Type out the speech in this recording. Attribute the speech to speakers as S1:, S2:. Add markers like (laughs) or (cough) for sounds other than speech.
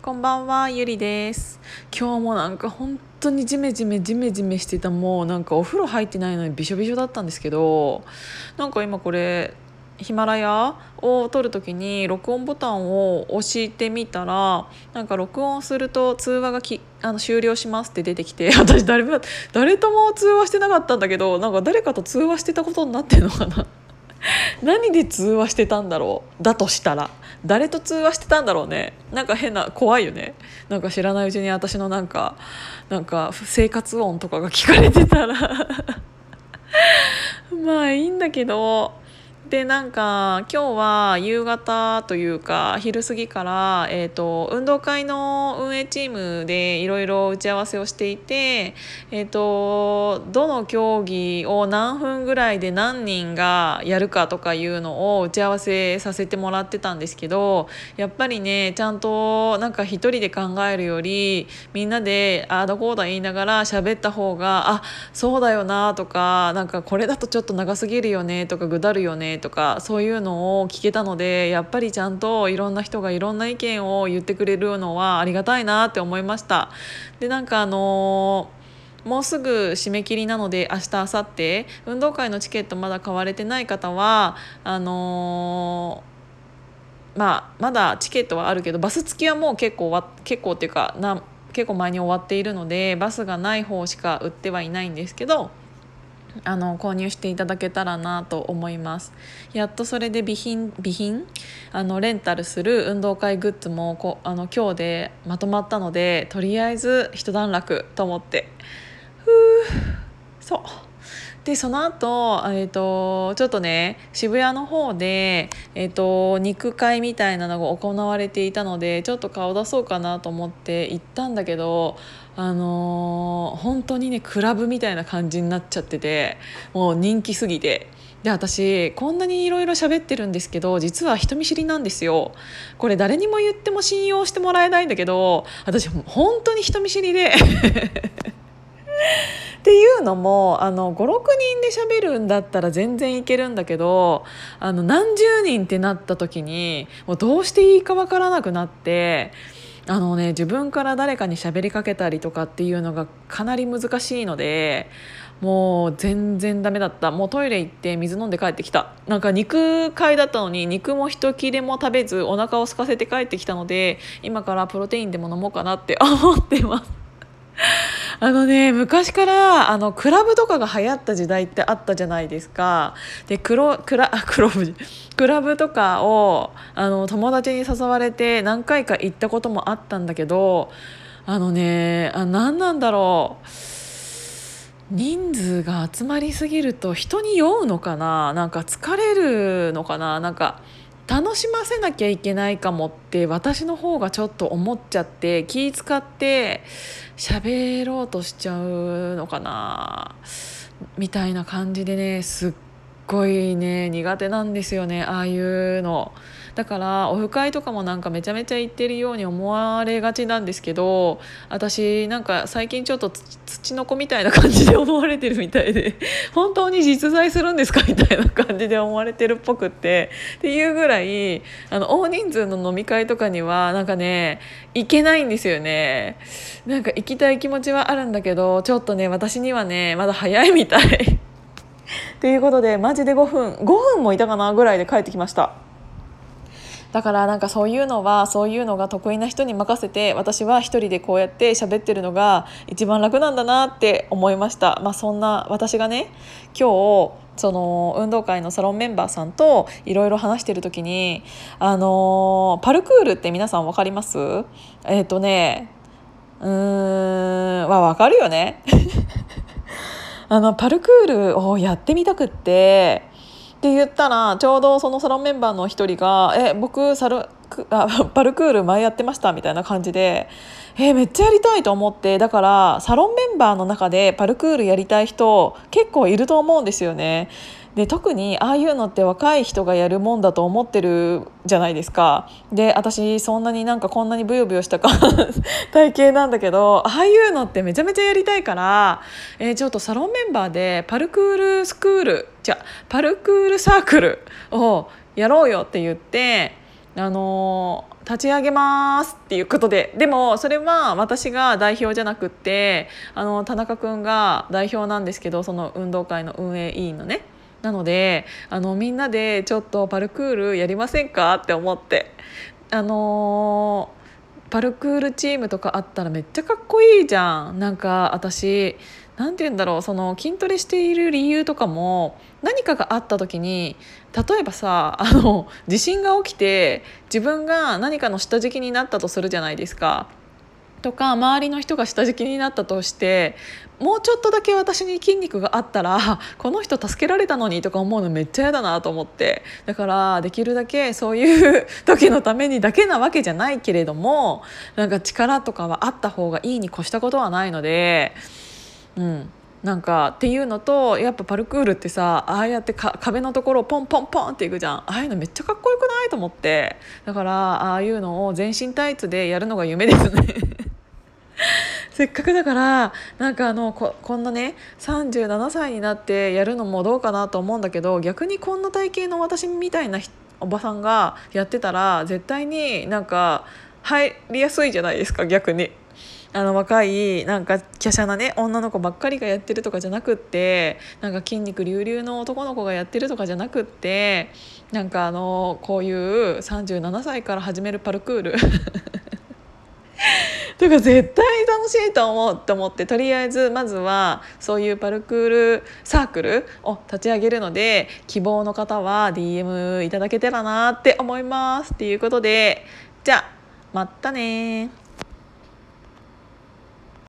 S1: こんばんはゆりです。今日もなんか本当にジメジメジメジメしてたもうなんかお風呂入ってないのにびしょびしょだったんですけどなんか今これヒマラヤを撮る時に録音ボタンを押してみたらなんか録音すると通話がきあの終了しますって出てきて (laughs) 私誰も誰とも通話してなかったんだけどなんか誰かと通話してたことになってんのかな。何で通話してたんだろうだとしたら。誰と通話してたんだろうね。なんか変な怖いよね。なんか知らないうちに私のなんかなんか生活音とかが聞かれてたら。(laughs) まあいいんだけど。でなんか今日は夕方というか昼過ぎから、えーと、運動会の運営チームでいろいろ打ち合わせをしていて、えーと、どの競技を何分ぐらいで何人がやるかとかいうのを打ち合わせさせてもらってたんですけどやっぱりねちゃんとなんか一人で考えるよりみんなでああだこうだ言いながら喋った方があそうだよなとかなんかこれだとちょっと長すぎるよねとかぐだるよねとかそういうのを聞けたのでやっぱりちゃんといろんな人がいろんな意見を言ってくれるのはありがたいなって思いました。でなんかあのもうすぐ締め切りなので明日明後日？運動会のチケットまだ買われてない方はあのー、まあ、まだチケットはあるけどバス付きはもう結構結構っていうかな結構前に終わっているのでバスがない方しか売ってはいないんですけどあの購入していただけたらなと思います。やっとそれで備品備品？あのレンタルする運動会グッズもこあの今日でまとまったのでとりあえず一段落と思って。ふう。そう。でその後、えーと、ちょっとね渋谷の方で、えーと肉会みたいなのが行われていたのでちょっと顔出そうかなと思って行ったんだけどあのー、本当にねクラブみたいな感じになっちゃっててもう人気すぎて。で私こんなにいろいろ喋ってるんですけど実は人見知りなんですよこれ誰にも言っても信用してもらえないんだけど私本当に人見知りでいうのも56人で喋るんだったら全然いけるんだけどあの何十人ってなった時にもうどうしていいかわからなくなってあのね自分から誰かに喋りかけたりとかっていうのがかなり難しいのでもう全然ダメだった。もうトイレ行って水飲んで帰ってきた。なんか肉買いだったのに肉も一切れも食べずお腹を空かせて帰ってきたので今からプロテインでも飲もうかなって思ってます。あのね昔からあのクラブとかが流行った時代ってあったじゃないですか。で黒クラ黒クラブとかをあの友達に誘われて何回か行ったこともあったんだけどあのねあ何なんだろう。人数が集まりすぎると人に酔うのかな。なんか疲れるのかな。なんか楽しませなきゃいけないかもって私の方がちょっと思っちゃって気使って喋ろうとしちゃうのかなみたいな感じでねすっごいね苦手なんですよねああいうの。だからオフ会とかもなんかめちゃめちゃ行ってるように思われがちなんですけど私なんか最近ちょっと土の子みたいな感じで思われてるみたいで (laughs) 本当に実在するんですか？(laughs) みたいな感じで思われてるっぽくって。っていうぐらいあの大人数の飲み会とかにはなんかね行けないんですよね。なんか行きたい気持ちはあるんだけどちょっとね私にはねまだ早いみたい。ということでマジで5分5分もいたかなぐらいで帰ってきました。だからなんかそういうのはそういうのが得意な人に任せて私は一人でこうやって喋ってるのが一番楽なんだなって思いました、まあ、そんな私がね今日その運動会のサロンメンバーさんといろいろ話してる時にあのパルクールって皆さん分かります？えっ、ー、とねうーんまあ分かるよね。あのパルクールをやってみたくってって言ったらちょうどそのサロンメンバーの一人が「え僕サルあ (laughs) パルクール前やってました」みたいな感じで「えめっちゃやりたい」と思ってだからサロンメンバーの中でパルクールやりたい人結構いると思うんですよね。で特にああいうのって若い人がやるもんだと思ってるじゃないですか。で私そんなになんかこんなにブヨブヨしたか (laughs) 体型なんだけどああいうのってめちゃめちゃやりたいから、えー、ちょっとサロンメンバーでパルクールスクールじゃパルクールサークルをやろうよって言ってあの立ち上げますっていうことで。でもそれは私が代表じゃなくってあの田中君が代表なんですけどその運動会の運営委員のね。なのであのみんなでちょっとパルクールやりませんか？って思って。あのー、パルクールチームとかあったらめっちゃかっこいいじゃん。なんか私何て言うんだろう。その筋トレしている理由とかも何かがあった時に例えばさあの地震が起きて自分が何かの下敷きになったとするじゃないですか。とか周りの人が下敷きになったとしてもうちょっとだけ私に筋肉があったら (laughs) この人助けられたのにとか思うのめっちゃ嫌だなと思って。だからできるだけそういう (laughs) 時のためにだけなわけじゃないけれどもなんか力とかはあった方がいいに越したことはないので。うん。なんかっていうのとやっぱパルクールってさああやって壁のところをポンポンポンっていくじゃん。ああいうのめっちゃかっこよくないと思って。だからああいうのを全身タイツでやるのが夢ですね。(laughs) せっかくだからなんかあのここんなね37歳になってやるのもどうかなと思うんだけど逆にこんな体型の私みたいなおばさんがやってたら絶対になんか入りやすいじゃないですか逆に。あの若いなんか華奢なね女の子ばっかりがやってるとかじゃなくってなんか筋肉隆々の男の子がやってるとかじゃなくってなんかあのこういう37歳から始めるパルクールとか絶対楽しいと思うと思ってとりあえずまずはそういうパルクールサークルを立ち上げるので希望の方は DM いただけたらなって思います。っていうことでじゃあまたね